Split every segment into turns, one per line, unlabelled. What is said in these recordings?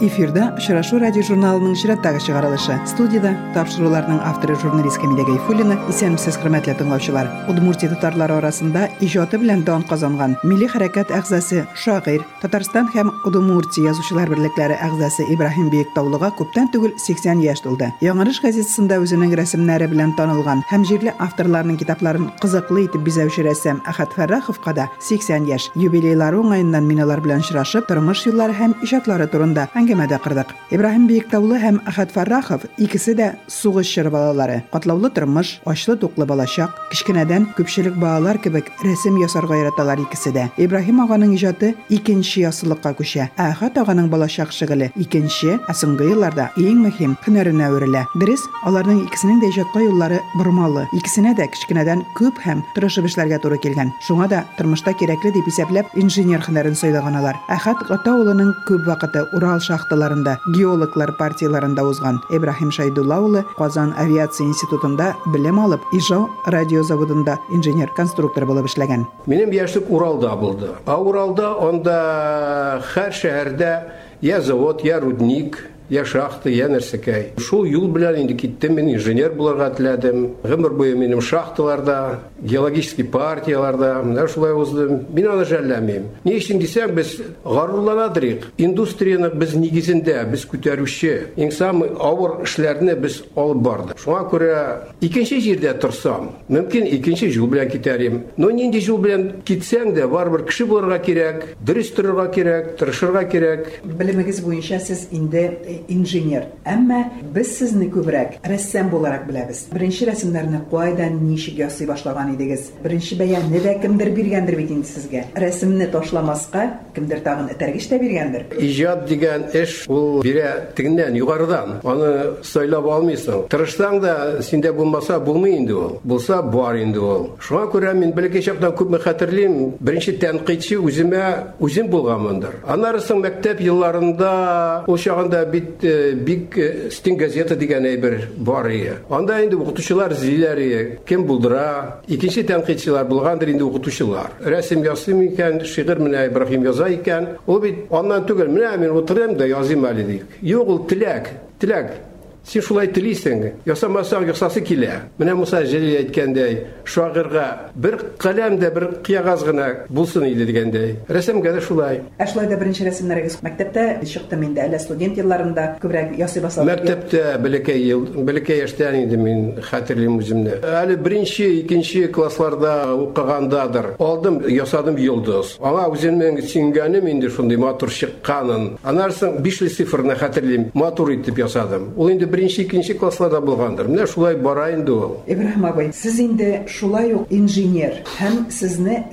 эфирда очрашу радио журналының чираттагы чыгарылышы студияда тапшыруулардын автору журналист камиля гайфуллина исәнмесез хөрмәтле тыңлаучылар удмуртия татарлары арасында ижады белән дан казанган милли хәрәкәт әгъзасы шагыйрь татарстан һәм удмуртия язучылар берлекләре әгъзасы ибраһим биектаулыга күптән түгел 80 яшь тулды. Яңарыш газетасында үзенең рәсемнәре белән танылган һәм җирле авторларның китапларын кызыклы итеп бизәүче рәссам әхәт фәрраховка да 80 яшь юбилейлары уңаеннан мин алар белән очрашып тормыш юллары һәм иҗатлары турында әңгәмәдә кырдык. Ибраһим Биектаулы һәм Ахат Фаррахов икесе дә сугыш чоры балалары. Катлаулы тормыш, ачлы туклы балачак, кичкенәдән күпчелек балалар кебек рәсем ясарга яраталар икесе дә. Ибраһим аганың иҗаты икенче ясылыкка күчә. Ахат аганың балачак шөгыле икенче, ә соңгы елларда иң мөһим һөнәренә әверелә. Дөрес, аларның икесенең дә иҗатка юллары бормалы. Икесенә дә кичкенәдән күп һәм тырышып эшләргә туры килгән. Шуңа да тормышта кирәкле дип исәпләп инженер һөнәрен сайлаганалар. Ахат Гата улының күп вакыты Урал шахталарында, геологлар партияларында узган. Ибраһим Шайдулла улы Казан авиация институтында белем алып, Ижау радиозаводында инженер-конструктор булып эшләгән.
Минем яшьлек Уралда булды. А Уралда онда һәр шәһәрдә я завод, я рудник, я шахта, я нәрсәкәй. Шул юл белән инде киттем, мин инженер булырга теләдем. Гомер буе минем шахталарда, геологический партияларда, менә шулай уздым. Мин аны жәлләмим. Ни өчен дисәң, без гарурланадырык. Индустрияны без нигезендә, без күтәрүче, иң самый авыр эшләрне без алып бардык. Шуңа күрә икенче җирдә торсам, мөмкин икенче юл белән китәрим. Но нинди юл белән китсәң дә, барыбер кеше булырга кирәк, дөрес торырга кирәк, тырышырга кирәк.
Белемегез буенча сез инде инженер. Әмма без сезне күбрәк рәссам буларак беләбез. Беренче рәсемнәрне кайдан ничек ясый башлаган идегез? Беренче бәянне дә кемдер биргәндер бит инде сезгә. Рәсемне ташламаска кемдер тагын этәргеч тә биргәндер.
Иҗат дигән эш ул бирә тегеннән югарыдан. Аны сайлап алмыйсың. Тырышсаң да синдә булмаса булмый инде ул. Булса бар инде ул. Шуңа күрә мин бәлки чактан күпме хәтерлим. Беренче тәнкыйтьче үземә үзем булганмындыр. Аннары соң мәктәп елларында ул чагында бит бик стен газета дигән әйбер бар иде. Анда инде укытучылар зиләр иде. Кем булдыра? Икенче тәнкыйтьчеләр булгандыр инде укытучылар. Рәсем ясыйм икән, шигырь менә Ибраһим яза икән. Ул бит аннан түгел, менә мин утырам да языйм әле дик. Юк, ул теләк, теләк. Син шулай телисең, ясамасаң ясасы килә. Менә Муса Җәлил әйткәндәй, шагыйрьгә бер каләм дә бер кыягаз гына булсын иде дигәндәй. Рәсемгә дә шулай.
Ә шулай да беренче рәсемнәрегез мәктәптә чыкты инде, әле студент елларында күбрәк ясый башлады.
Мәктәптә бәләкәй ел, бәләкәй яшьтән инде мин хәтерлим үземне. Әле беренче, икенче классларда укыгандадыр. Алдым, ясадым йолдыз. Аңа үземнең сиңгәнем инде шундый матур чыкканын. Анарсын бишле цифрны хәтерлим, матур итеп ясадым. Ул инде беренче, икенче классларда булгандыр. Менә шулай бара инде ул.
Ибраһим абый, сез инде шулай ук инженер һәм сезне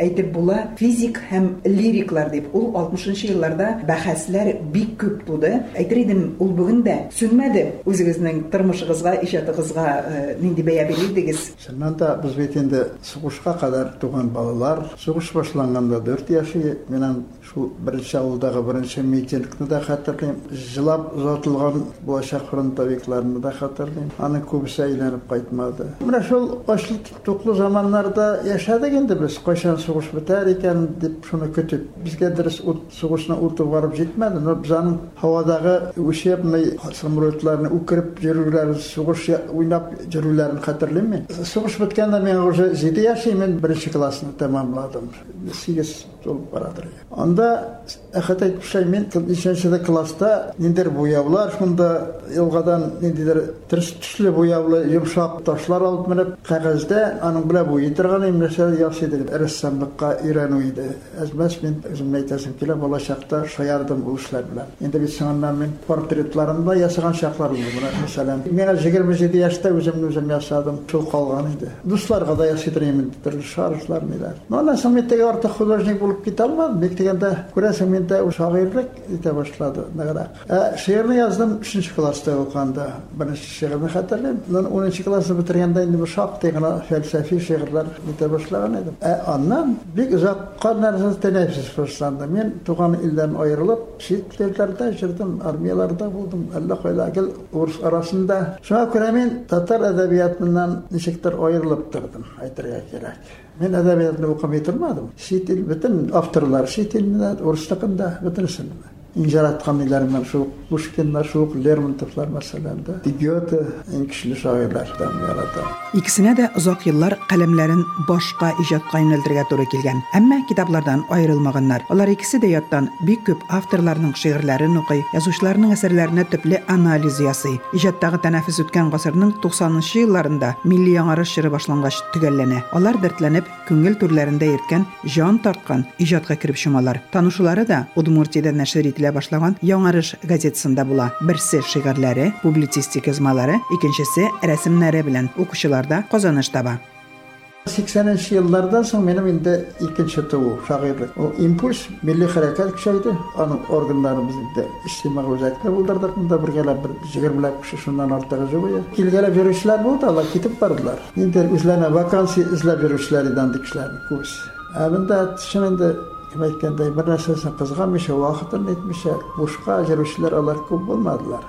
әйтеп була физик һәм лириклар дип. Ул 60нчы елларда бәхәсләр бик күп туды. Әйтер идем, ул бүген дә сүнмәде үзегезнең тормышыгызга, иҗатыгызга нинди бәя бирдегез.
Шуннан да без бит инде сугышка кадәр туган балалар, сугыш башланганда 4 яши, менән шул беренче авылдагы беренче митингны да хәтерлим. Җылап узатылган булачак фронтовикларны да хәтерлим. Аны күбесе әйләнеп кайтмады. Менә шул ачлык туклы заманнарда яшәдек инде без. Кайчан сугыш бетәр икән дип шуны көтеп. Безгә дөрес ут сугышны утып барып җитмәде. Но без аның һавадагы ушепмый самолетларны үкереп йөрүләр, сугыш уйнап йөрүләрен хәтерлим мин. Сугыш беткәндә мин уже 7 яшь мен беренче классны тәмамладым. 8 толып барадыр. Әхәт әйтүчә мин 3нче класста ниндер буяулар шунда елгадан ниндидер тирс төсле буяулы йомшак ташлар алып менеп кәгазьдә аның белән буй торган имләшә яхшы иде. Рәссамлыкка өйрәнү иде. Әзмәс мин үзем әйтәсем килә балачакта шаярдым ул эшләр белән. Инде бит соңыннан мин портретларымда ясаган чаклар булды. Менә мәсәлән, мин 27 яшьтә үземне үзем ясадым. Шул калган иде. Дусларга да ясыйдырым инде төрле шарышлар ниләр. Но мин теге артык художник булып китә алмадым. Бик күрәсең мин дә шагыйрьлек итә башлады. Нәгәрәк. Ә шигырьне яздым 3нче класста укганда. Беренче шигырьне хәтерләйм. 10нчы классны бетергәндә инде бу шактый гына фәлсәфи шигырьләр итә башлаган идем. Ә аннан бик озакка нәрсә тәнәфес башланды. Мин туган илдән аерылып, чит илләрдә җирдем, армияларда булдым. Әллә кайда гел урыс арасында. Шуңа күрә мин татар әдәбиятыннан ничектер аерылып тордым, әйтергә кирәк. Мен әдәбиятны укымый тормадым. Чит ил бөтен авторлар чит ил менән урыс телендә бөтенсен. жараткан иләрмен шул Пушкиннар, шул Лермонтовлар мәсәлән дә. Гёте иң көчле шагыйрьләрдән ярата.
Икесенә дә озак еллар каләмнәрен башка иҗатка юнәлдергә туры килгән. Әмма китаплардан аерылмаганнар. Алар икесе дә яттан бик күп авторларның шигырьләрен укый, язучыларның әсәрләренә төпле анализ ясый. Иҗаттагы тәнәфес үткән гасырның 90нчы елларында милли яңарыш чоры башлангач төгәлләнә. Алар дәртләнеп, күңел түрләрендә йөрткән, жан тарткан иҗатка кирип чумалар. Танышулары да Удмуртиядә нәшер ителә башлаган Яңарыш газетасында була. Берсе шигырьләре, публицистик язмалары, икенчесе рәсемнәре белән укучыларда казаныш таба.
80-нче еллардан соң минем инде икенче туу шагыйрьлек. О импульс милли хәрәкәт көчәйде. Аның органнары бездә иҗтимагый үзәкне булдырдык. Монда бергәләп бер 20 лак кеше шуннан артыгы җыйды. Килгәләп йөрүчеләр булды, алар китеп бардылар. Инде үзләренә вакансия эзләп йөрүчеләр идән дикшләр күз. Ә монда шунда Кем әйткәндәй, бер нәрсәсен кызганмыйча, вакытын әйтмичә, бушка йөрүчеләр алар күп булмадылар.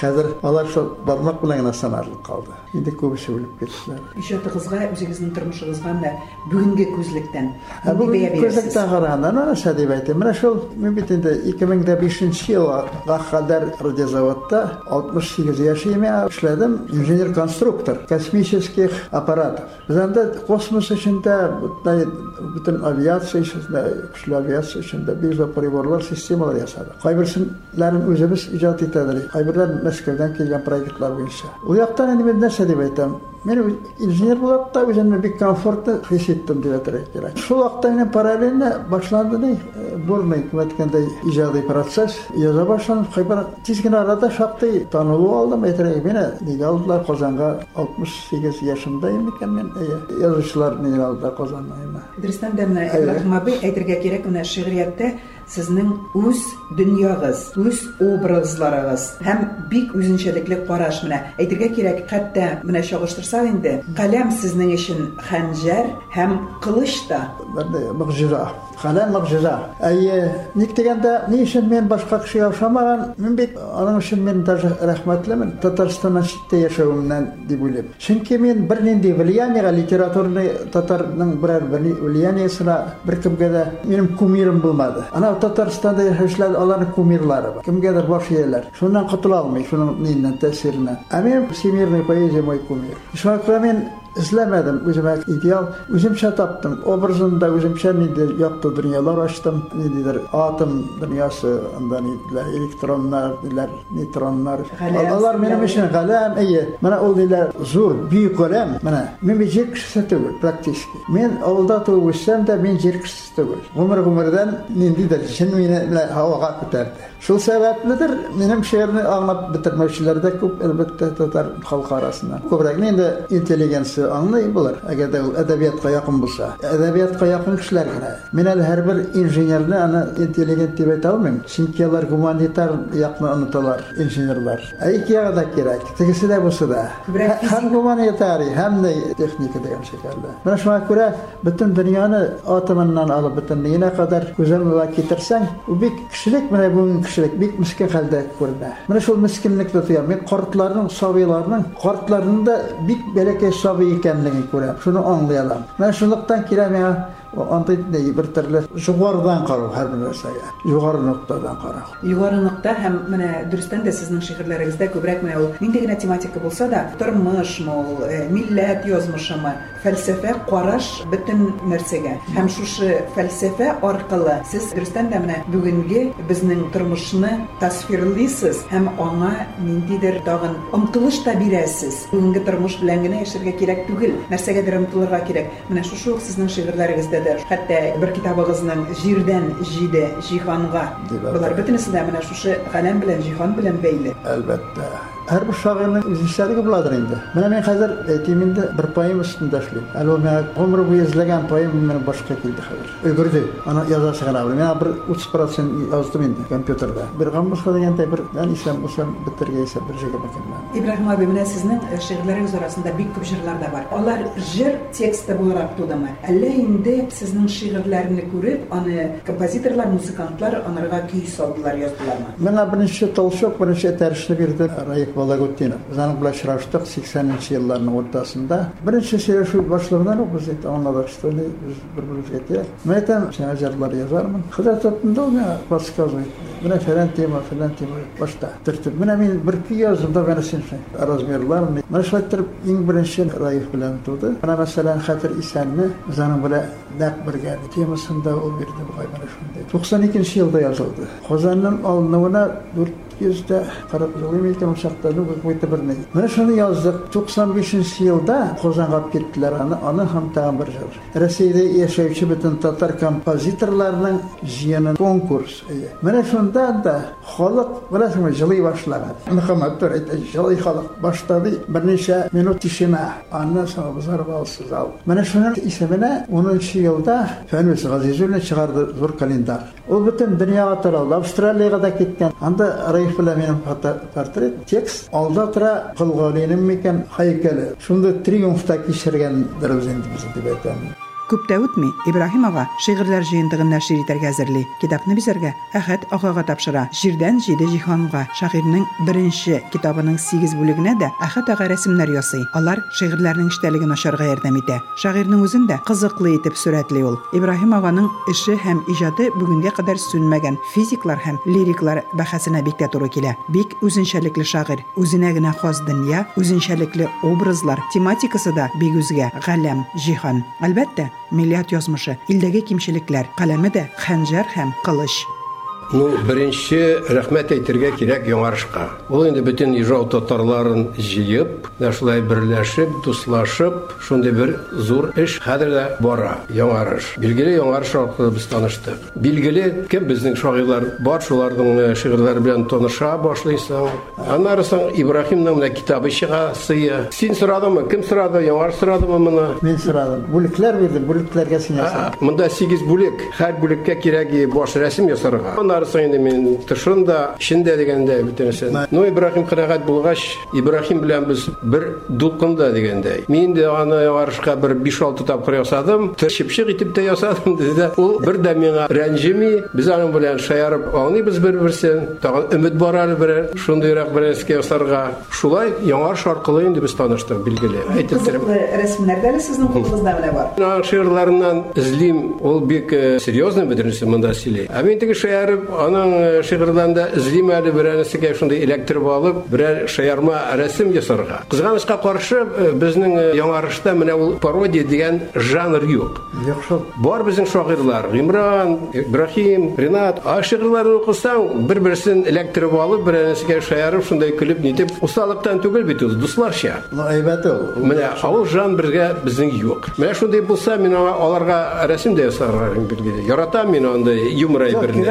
Хәзер алар генә санарлык калды. Инде күбесе үлеп кеттеләр.
Иҗатыгызга, үзегезнең тормышыгызга менә бүгенге күзлектән
Ә бүген күзлектә караганда, ана нәрсә дип әйтәм. Менә шул мин бит инде 2005 елга кадәр радиозаводта 68 яшим я эшләдем, инженер-конструктор космических аппаратов. Без анда космос эчендә бөтен авиация эчендә, көчле авиация эчендә бизоприборлар системалар ясадык. Кайберсеннәрен үзебез иҗат итәдек. Кайберләр Мәскәүдән килгән проектлар буенча. У яктан инде мен нәрсә дип әйтәм? Мен инженер булып та үземне бик комфортлы хис иттем дип әйтергә кирәк. Шул вакытта менә параллельно башланды ни бурный әйткәндәй иҗади процесс. Яза башланып, кайбер тиз генә арада шактый танылу алдым әйтергә. Менә нигә алдылар Казанга 68 яшымда икән мен. Язучылар нигә алдылар Казанга.
Дөрестән дә менә әйтергә кирәк, менә шигъриятта сезнең үз дөньягыз, үз образларыгыз һәм бик үзенчәлекле караш менә. Әйтергә кирәк, хәтта менә чагыштырсак инде, каләм сезнең өчен хәнҗәр һәм кылыч та.
Мөгъҗиза. Каләм мөгъҗиза. Әйе, ник дигәндә, ни өчен мен башка кешегә охшамаган? Мин бит аның өчен мен даже рәхмәтлемен. Татарстаннан читтә яшәвемнән дип уйлыйм. Чөнки мен бер нинди влияние литературный татарның берәр бер влияниясенә бер кемгә дә минем кумирым булмады. Ана Татарстанда яшәүчеләр аларның кумирлары бар. Кемгәдер баш ияләр. Шуннан котыла алмый, шуның ниннән тәэсиреннән. Ә мен всемирный поэзия мой кумир. Шуңа күрә мен izlemedim özüme ideal. Özümşe taptım. Obrazında özümşe nedir yaptı dünyalar açtım. Nedir atom dünyası, ondan idiler elektronlar, diler nitronlar. Allahlar benim için kalem iyi. Bana o diler zor, büyük kalem. Bana mimi jir kişisi tügül, praktiski. Men avulda tuğuşsam da men jir kişisi tügül. Gümür gümürden nindidir, jin meni havaga küterdi. Şul sebeplidir, benim şiirini anlap bitirmekçilerde köp elbette tatar halkı arasında. Köprek, nende inteligensi күбрәк инде интеллигенция аңлый булыр әгәр дә ул әдәбиятка якын булса әдәбиятка якын кешеләр генә мин әле һәрбер инженерны аны интеллигент дип әйтә алмыйм чөнки алар гуманитар якны оныталар инженерлар ә ике ягы да кирәк тегесе дә булса да һәм гуманитарий һәм дә техника дигән шикелле менә шуңа күрә бөтен дөньяны атомыннан алып бөтенлегенә кадәр күзәлмәгә китерсәң ул бик кешелек менә бүген кешелек бик мискин хәлдә күренә менә шул мискинлекне тоям мин картларның сабыйларның картларның да бик бәләкәй сабый ekanligini ko'ramiz shuni anglayolamiz mana shu kiram килә миңа андый бер төрле жугарыдан карау һәр бер нәрсәгә югары ноктадан карау
югары нокта һәм менә дөрестән дә сезнең шигырьләрегездә күбрәк менә ул нинди генә тематика булса да тормышмы ул милләт язмышымы фәлсәфә караш бөтен нәрсәгә һәм шушы фәлсәфә аркылы сез дөрестән дә менә бүгенге безнең тормышны тасвирлыйсыз һәм аңа ниндидер тагын омтылыш та бирәсез бүгенге тормыш белән генә яшәргә кирәк түгел нәрсәгәдер омтылырга кирәк менә шушы ук сезнең шигырьләрегездә дә хәтта бер китабыгызның җирдән җиде җиһанга булар бөтенесе дә менә шушы галәм белән җиһан белән бәйле.
Әлбәттә. Һәр бер шагыйрьнең үз эшләре буладыр инде. Менә мин хәзер әйтим инде бер поэм өстендә эшлим. Әле ул миңа гомер буе эзләгән поэм менә башка килде хәзер. Өлгерде. Аны язасы гына белмим. Мин бер 30% яздым инде компьютерда. Бер гамбышка дигәндә бер мен исәм булсам битергә исә бер җиргә бакырман.
Ибраһим абый менә сезнең шигырьләрегез арасында бик күп җырлар да бар. Алар җыр тексты буларак тудымы? Әллә инде сезнең шигырьләрне күреп, аны композиторлар, музыкантлар анарга көй салдылар, яздылармы?
Менә беренче толчок, беренче тәришне бирде Раик Вологодина. Bizani bilan uchrashdik saksoninchi yillarni o'rtasida. Birinchi uchrashuv boshlanganidan biz aytdi anladik что biz bir birimizga aytdik. Men aytam shajarlar yozarman. Qidir topdimda unga подсказывает. Buna falan tema falan tema boshda turtib. Buna men bir ikki yozimda mana sen razmerlar. Mana shu turib eng birinchi Raif bilan turdi. Mana masalan Xatir Isanni bizani bilan dab birga temasında o bir de bu kadar şunday. 92 yılda yazıldı. Kozan'ın alınavına dört 40 ел микән ул чакта ну какой-то бер не. Менә шуны яздык. 95 елда Казанга алып киттеләр аны, аны һәм тагын бер җыр. Россиядә яшәүче бөтен татар композиторларның җыены конкурс. Менә шунда да халык беләсеңме җылый башлаган. Әйтә, җылый халык баштады. Берничә минут тишина. Аннан соң базар балсыз ал. Менә шуның исеменә 10 елда Фәнүс Газизуллин чыгарды зур календар. Ул бөтен дөньяга таралды. Австралиягә да киткән. Анда Белән минем портрет, текст алда тора Кылгалинем микән һәйкәле. Шунда триумфта кичергәндер үзен дип әйтәм.
Күп тә үтми Ибраһим ага шигырьләр җыентыгын нәшер итәргә әзерли. Китапны бизәргә Әхәт агага тапшыра. Җирдән җиде җиһанга шагыйрьнең беренче китабының 8 бүлегенә дә Әхәт ага рәсемнәр ясый. Алар шигырьләрнең эчтәлеген ачарга ярдәм итә. Шагыйрьнең үзен дә кызыклы итеп сурәтли ул. Ибраһим аганың эше һәм иҗаты бүгенгә кадәр сүнмәгән физиклар һәм лириклар бәхәсенә бик тә туры килә. Бик үзенчәлекле шагыйрь, үзенә генә хас дөнья, үзенчәлекле образлар, тематикасы да бик үзгә. Галәм, җиһан. Әлбәттә, милләт язмышы, илдәге кимчелекләр, каләме дә хәнҗәр һәм кылыч.
Ну, беренче рәхмәт әйтергә кирәк яңарышка. Ул инде бөтен Ижау татарларын җыеп, шулай берләшеп, дуслашып, шундый бер зур эш хәзер дә бара. Яңарыш. Билгеле яңарыш аркылы без таныштык. Билгеле кем безнең шагыйрьләр бар, шуларның шигырьләре белән таныша башлыйсың. Аннары соң Ибраһимның менә китабы чыга, сые. Син сорадыңмы? Кем сорады? Яңарыш сорадымы моны?
Мин сорадым. Бүлекләр бирдем, бүлекләргә син ясадың.
Монда 8 бүлек. Һәр бүлеккә кирәк баш рәсем ясарга. Соң инде мин тышында, içinde дигәндә бөтенесен. Ну Ибраһим кырагат булгач, Ибраһим белән без бер дулкында дигәндәй. Мин дә аны ярышка бер 5-6 тапкыр ясадым. Тышыпчык итеп тә ясадым диде. Ул бер дә миңа рәнҗими, без аның белән шаярып аңлыйбыз бер-берсен. Тагын өмет бар әле бер шундыйрак бер ясарга. Шулай яңарыш аркылы инде без таныштык билгеле. Әйтеп торам.
рәсемнәр дә сезнең кулыгызда менә бар.
Аның шигырьләреннән излим, ул бик серьезный бөтенесе монда сөйли. Ә мин теге шаярып, аның шигырьләрендә излим әле берәрсегә шундый электр алып, берәр шаярма рәсем ясарга. Кызганычка каршы, безнең яңарышта менә ул пародия дигән жанр юк.
Яхшы.
Бар безнең шагыйрьләр, Гимран, Ибраһим, Ринат, а шигырьләрне укысаң, бер-берсен электр алып, берәрсегә шаярып, шундай көлеп нитеп, усалыктан түгел бит ул, дусларча.
Ну әйбәт ул.
Менә ул жан бергә безнең юк. Менә шундый булса, мин аларга рәсем дә ясарга. Яратам мин андай юмор әйберне.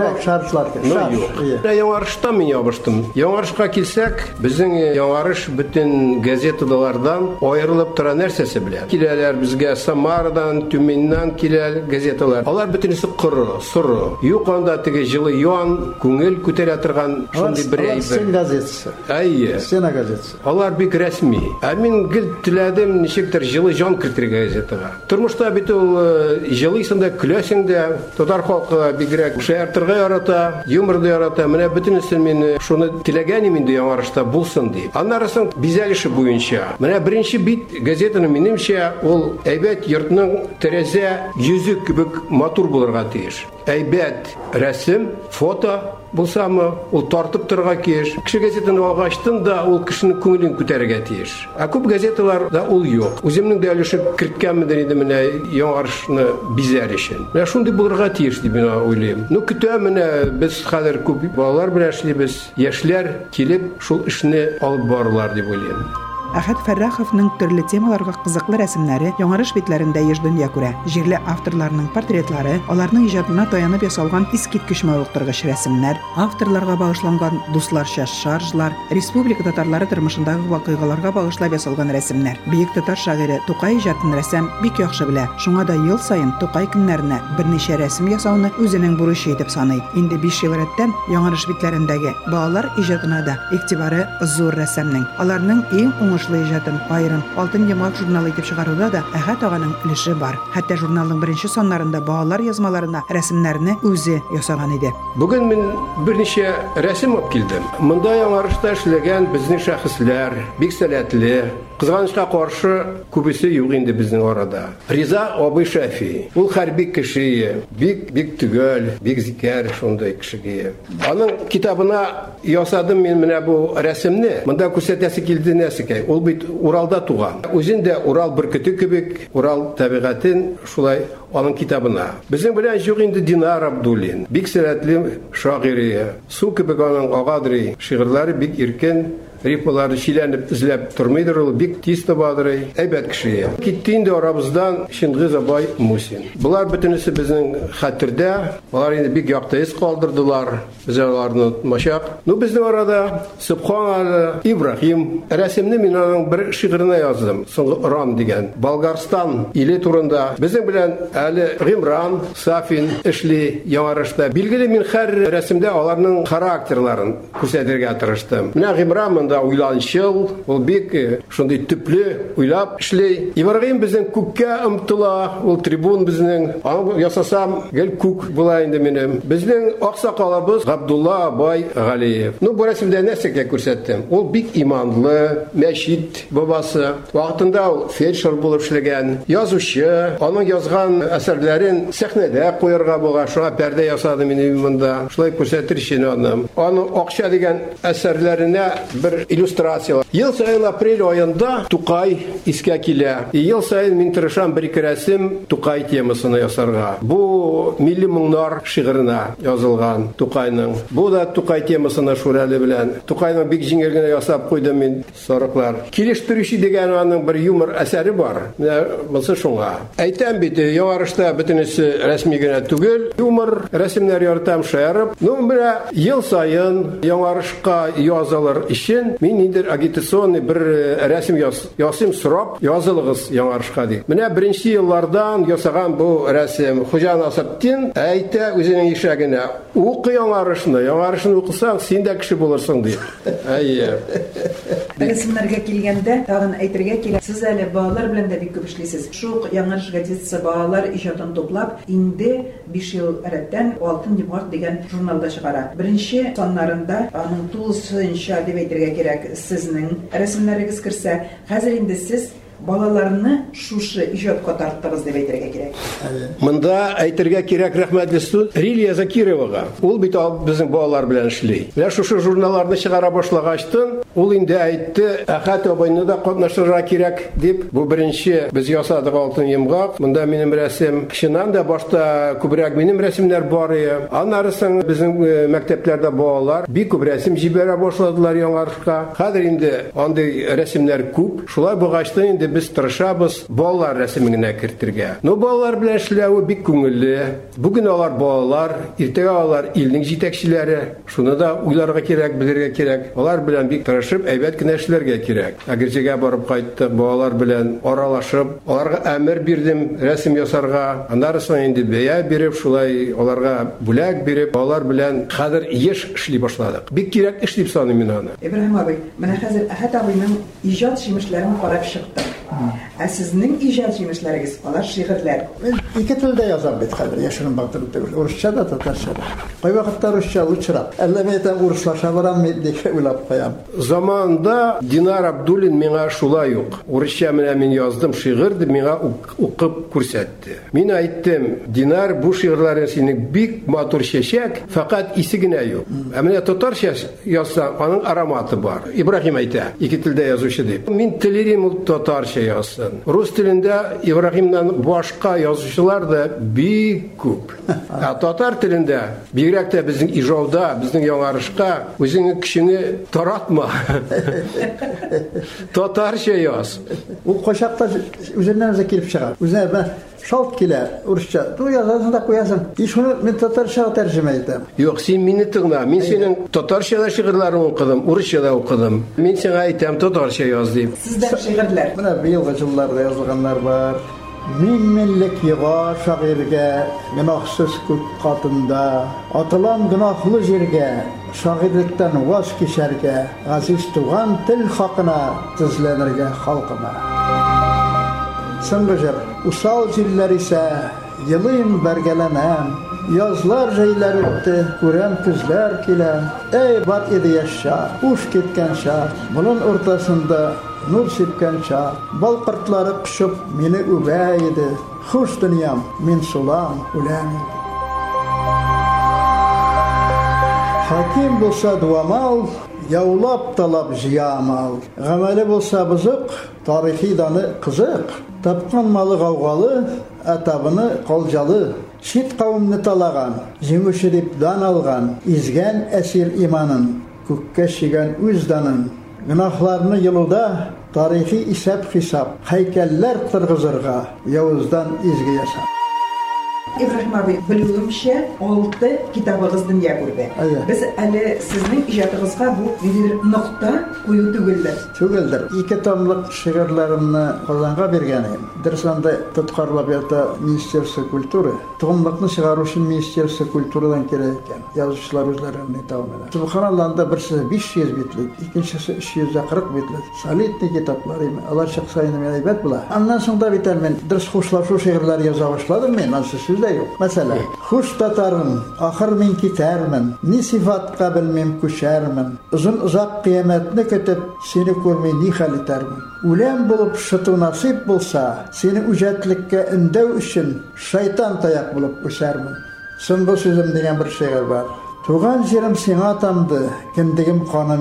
Кирәк ул, кирәк шартлар.
Ну, юк. Менә яңарышта мин ябыштым. Яңарышка килсәк, безнең яңарыш бөтен газеталардан аерылып тора нәрсәсе белән. Киләләр безгә Самарадан, Тюменнән килә газеталар. Алар бөтенесе коры, соры. Юк анда теге җылы ян, күңел күтәрә торган шундый бер
Сен
әйбер.
газетасы.
Әйе.
Сена газетасы.
Алар бик рәсми. Ә мин гел теләдем ничектер җылы җан кертергә газетага. Тормышта бит ул э, җылыйсың да, көләсең дә, татар халкы бигрәк шаяртырга ярата, юмор да ярата. Менә бөтенесен мин э, шуны теләгән идем инде яңарышта булсын дип. Аннары соң бизәлеше буенча. Менә беренче бит газетаның минемчә ул әйбәт йортның тәрәзә йөзе кебек матур булырга тиеш. Әйбәт рәсем, фото булсамы, ул тартып торырга киеш. Кеше газетаны алгачтын да ул кешенең күңелен күтәрергә тиеш. Ә күп газеталарда ул юк. Үземнең дә өлешен керткәнмендер инде менә яңарышны бизәр өчен. Менә шундый булырга тиеш дип мин уйлыйм. Ну көтә менә без хәзер күп балалар белән эшлибез. Яшьләр килеп шул эшне алып барырлар дип уйлыйм.
Әхәт Фәрраховның төрле темаларга кызыклы рәсемнәре яңарыш битләрендә еш дөнья күрә. Җирле авторларның портретлары, аларның иҗатына таянып ясалган искиткеч мавыктыргыч рәсемнәр, авторларга багышланган дусларча шаржлар, республика татарлары тормышындагы вакыйгаларга багышлап ясалган рәсемнәр. Бөек татар шагыйре Тукай иҗатын рәсем бик яхшы белә. Шуңа да ел саен Тукай көннәренә берничә рәсем ясауны үзенең бурычы итеп саный. Инде 5 ел рәттән яңарыш битләрендәге балалар иҗатына да игътибары зур рәсемнең. Аларның иң уңышлы уңышлы иҗатын айрым алтын йомгак журналы итеп чыгаруда да әхәт аганың өлеше бар хәтта журналның беренче саннарында балалар язмаларына рәсемнәрне үзе ясаган иде
Бүген мин берничә рәсем алып килдем. Монда яңарышта эшләгән безнең шәхесләр бик сәләтле. Кызганычка каршы күбесе юк инде безнең арада. Риза абый Шафи. Ул хәрби кеше, бик бик түгел, бик зикәр шундый кешегә. Аның китабына ясадым мин менә бу рәсемне. Монда күрсәтәсе килде нәрсәкәй. Ул бит Уралда туган. Үзендә Урал бөркете кебек, Урал табигатен шулай аның китабына. Безнең белән юк инде Динар Абдуллин. Бик сәләтле шагыйрия. Су кебек аның агадри. Шигырьләре бик иркен, рифмалары шиләнеп эзләп тормыйдыр ул бик тиз табадыр әйбәт кеше китте инде арабыздан Шингиз абай Мусин. Булар бөтенесе безнең хәтердә алар инде бик якты ис калдырдылар. Без аларны унытмачак ну безнең арада Субхан Ибрахим рәсемне мин аның бер шигырына яздым. Соңгы Рам дигән. Болгарстан иле турында. Безнең белән әле Гимран Сафин эшли яңарышта билгеле мин һәр рәсемдә аларның характерларын күрсәтергә тырыштым. Менә Гимран монда уйланчыл ул бик э, шундый төпле уйлап эшлей Ибрагим безнең күккә омтыла ул трибун безнең аны ясасам гел күк була инде минем. Безнең аксакалыбыз Габдулла Абай Галиев. Ну бу рәсемдә нәрсәгә күрсәттем? Ул бик иманлы мәчит бабасы. Вакытында ул фельдшер булып эшләгән язучы. Аның язган әсәрләрен сәхнәдә куярга була. Шуңа пәрдә ясады мине монда. Шулай күрсәтер өчен аны аны акча дигән әсәрләренә бер иллюстрациялар ел сайын апрель аенда тукай искә килә ел сайын мин тырышам бер ике рәсем тукай темасына ясарга. Бу милли моңнар шигырына язылган тукайның. Бу да тукай темасына шүрәле белән. Тукайның бик җиңел генә ясап куйдым мин сарыклар. Килештерүче дигән аның бер юмор әсәре бар. Менә монсы шуңа. Әйтәм бит яңарышта бөтенесе рәсми генә түгел. Юмор рәсемнәр яратам шаярып. Ну менә ел сайын яңарышка язылыр өчен мин ниндер агитационный бер э, рәсем яз ясыйм сорап язылыгыз яңарышка ди. Менә беренче еллардан ясаган бу рәсем хуҗа насыптин әйтә үзенең ишәгенә укы яңарышны яңарышны укысаң син дә кеше булырсың ди. Әйе.
Рәсемнәргә килгәндә тагын әйтергә кирәк сез әле балалар белән дә бик күп эшлисез. Шул яңарыш газетасы балалар иҗатын туплап инде биш ел рәттән алтын йомгак дигән журналда чыгара. Беренче саннарында аның тулысынча дип әйтергә кирәк сезнең рәсемнәрегез керсә хәзер инде сез балаларны шушы иҗатка тарттыгыз дип әйтергә кирәк
Монда әйтергә кирәк рәхмәтле студент Рилия Закировага. Ул бит безнең балалар белән эшли. Менә шушы журналларны чыгара башлагачтын, ул инде әйтте, Әхәт абыйны да катнашырга кирәк дип. Бу беренче без ясадык алтын йомгак. Монда минем рәсем. Чыннан да башта күбрәк минем рәсемнәр бар иде. Аннарысын безнең э, мәктәпләрдә балалар бик күп рәсем җибәрә башладылар яңарышка. Хәзер инде андый рәсемнәр күп. Шулай булгачтын инде без тырышабыз балалар рәсеменә кертергә. Ну балалар белән эшләү бик күңелле. Бүген алар балалар, иртәгә алар илнең җитәкчеләре. Шуны да уйларга кирәк, белергә кирәк. Алар белән бик тырышып, әйбәт кенә эшләргә кирәк. Әгерҗегә барып кайттык, балалар белән аралашып, аларга әмер бирдем рәсем ясарга. Аннары соң инде бәя биреп, шулай аларга бүләк биреп, балалар белән хәзер еш эшли башладык. Бик кирәк эш дип саныйм мин аны.
Ибраһим абый менә хәзер Әхәт абыйның иҗат җимешләрен карап чыктым ә сезнең иҗат җимешләрегез алар шигырьләр
Мен ике телдә язам бит хәзер, яшерен бактыр түгел. Урысча да, татарча да. Кай вакытта русча лучрак. Әллә мен әйтәм урыслаша барам мен дип уйлап куям.
Заманда Динар Абдуллин миңа шулай ук урысча менә мин яздым шигырь дип миңа ук- укып күрсәтте. Мин әйттем, Динар бу шигырьләрең синең бик матур чәчәк, фақат исе генә юк. Ә менә татарча язсаң, аның ароматы бар. Ибраһим әйтә, ике телдә язучы дип. Мин телерим ул татарча язсын. Рус телендә Ибраһимнан башка язучылар да бик күп. Ә татар телендә бигрәк тә безнең ижауда, безнең яңарышка үзеңне кешене таратма. Татарча яз.
Ул кошакта үзеннән үзе килеп чыга. Үзенә бер шалт килә урысча. Ту язасың да куясың. И шуны мен татарча тәрҗемә итәм.
Юк, син мине тыңла. Мин синең татарча да шигырьләрен укыдым, урысча да укыдым. Мин сиңа әйтәм татарча яз дип.
сездә шигырьләр
Менә быелгы җылларда язылганнар бар. Мин милләт яга шагыйрьгә, гөнаһсыз күк катында, атылам гөнаһлы җиргә, шагыйрьлектән ваз кичәргә, газиз туган тел хакына тезләнергә халкыма. sınqıcır. Usal cillər isə yılıyım bərgələnəm, Yazlar jeylər ötdi, görən küzlər kilə. Ey bat idi yaşa, uş ketken şar. Bunun ortasında nur sepken şar. Bal qırtları qışıp meni übəydi. Xuş dünyam, min sulam, ulamim. Хаким булса дуамал, яулап талап җыямал. Гамәле булса бузык, тарихи даны кызык. Тапкан малы гаугалы, атабыны калҗалы. Шит кавымны талаган, җиңүче дип дан алган, изгән әсир иманын, күккә чигән үз данын. Гынахларны йылуда тарихи исәп хисап, һәйкәлләр тыргызырга, явыздан изге ясап.
Ибраһим абый, белүемчә, алты китабыгыз дөнья күрде. Без әле сезнең иҗатыгызга бу ниндидер нокта кую түгелдер.
Түгелдер. Ике томлык шигырьләремне Казанга биргән идем. Дөрсәндә тоткарлап ята Министерство культуры. Томлыкны чыгару өчен Министерство культурадан кирәк икән. Язучылар үзләренең тәүмәле. Субханалланда берсе 500 битлек, икенчесе 340 битлек. Солидный китаплар име. Алар чыкса инде мен әйбәт була. Аннан соң да бит мен хушлашу шигырьләр яза башладым мен. Ансы сүз дә юк. Мәсәлән, хуш татарым, ахыр мин китәрмен. Ни сифатка белмим күчәрмен. Озын узак кыямәтне көтеп, сине күрмәй ни хәл итәрмен. Үләм булып шыту насип булса, сине үҗәтлеккә өндәү өчен шайтан таяк булып үсәрмен. Соңгы сүзем дигән бер шигырь бар. Туган җирем сиңа тамды, кендегем каны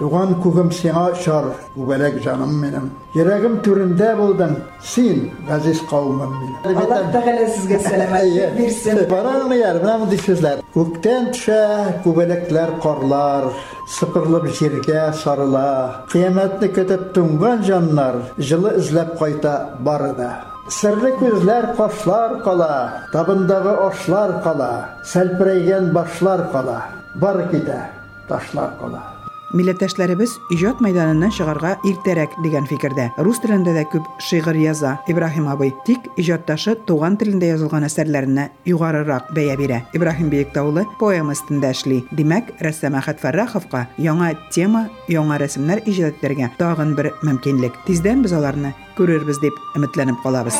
минем. Туган күгем сиңа очар, үбәләк җаным минем. Йөрәгем түрендә булдың, син газиз кавымым минем.
Аллаһ Тәгалә сезгә сәламәтлек бирсен.
Бараңны яр, менә мондый сүзләр. Күктән төшә күбәләкләр карлар, сыпырылып җиргә сарыла. Кыямәтне көтеп туңган җаннар, җылы эзләп кайта бары да. Серле күзләр кашлар кала, табындагы ашлар кала, сәлпірәйгән башлар кала, бары китә, ташлар кала.
Милләттәшләребез иҗат мәйданыннан чыгарга иртәрәк дигән фикердә. Рус телендә дә күп шигырь яза Ибраһим абый. Тик иҗатташы туган телендә язылган әсәрләренә югарырак бәя бирә. Ибраһим Биектаулы поэма өстендә эшли. Димәк, рәссам Әхәт Фәрраховка яңа тема, яңа рәсемнәр иҗат итәргә тагын бер мөмкинлек. Тиздән без аларны күрербез дип өметләнеп калабыз.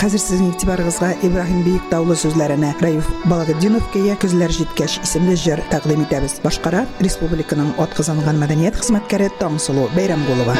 Хәзер сезнең игътибарыгызга Ибраһим Биектаулы сүзләренә Раиф Балагетдиновкәгә күзләр җиткәч исемле җыр тәкъдим итәбез. Башкара республиканың атказанган мәдәният хезмәткәре Таңсылу Бәйрәмгулова.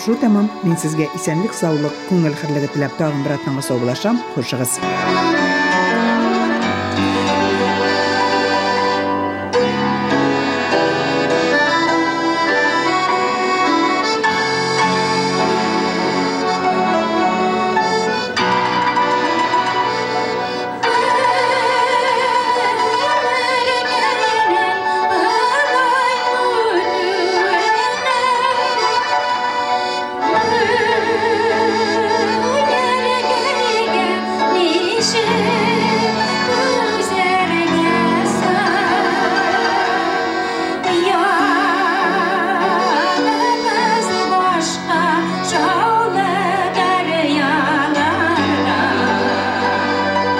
Тапшыру тәмам мин сезгә исәнлек саулык күңел хирлеге теләп тагын бер атнага сау хушыгыз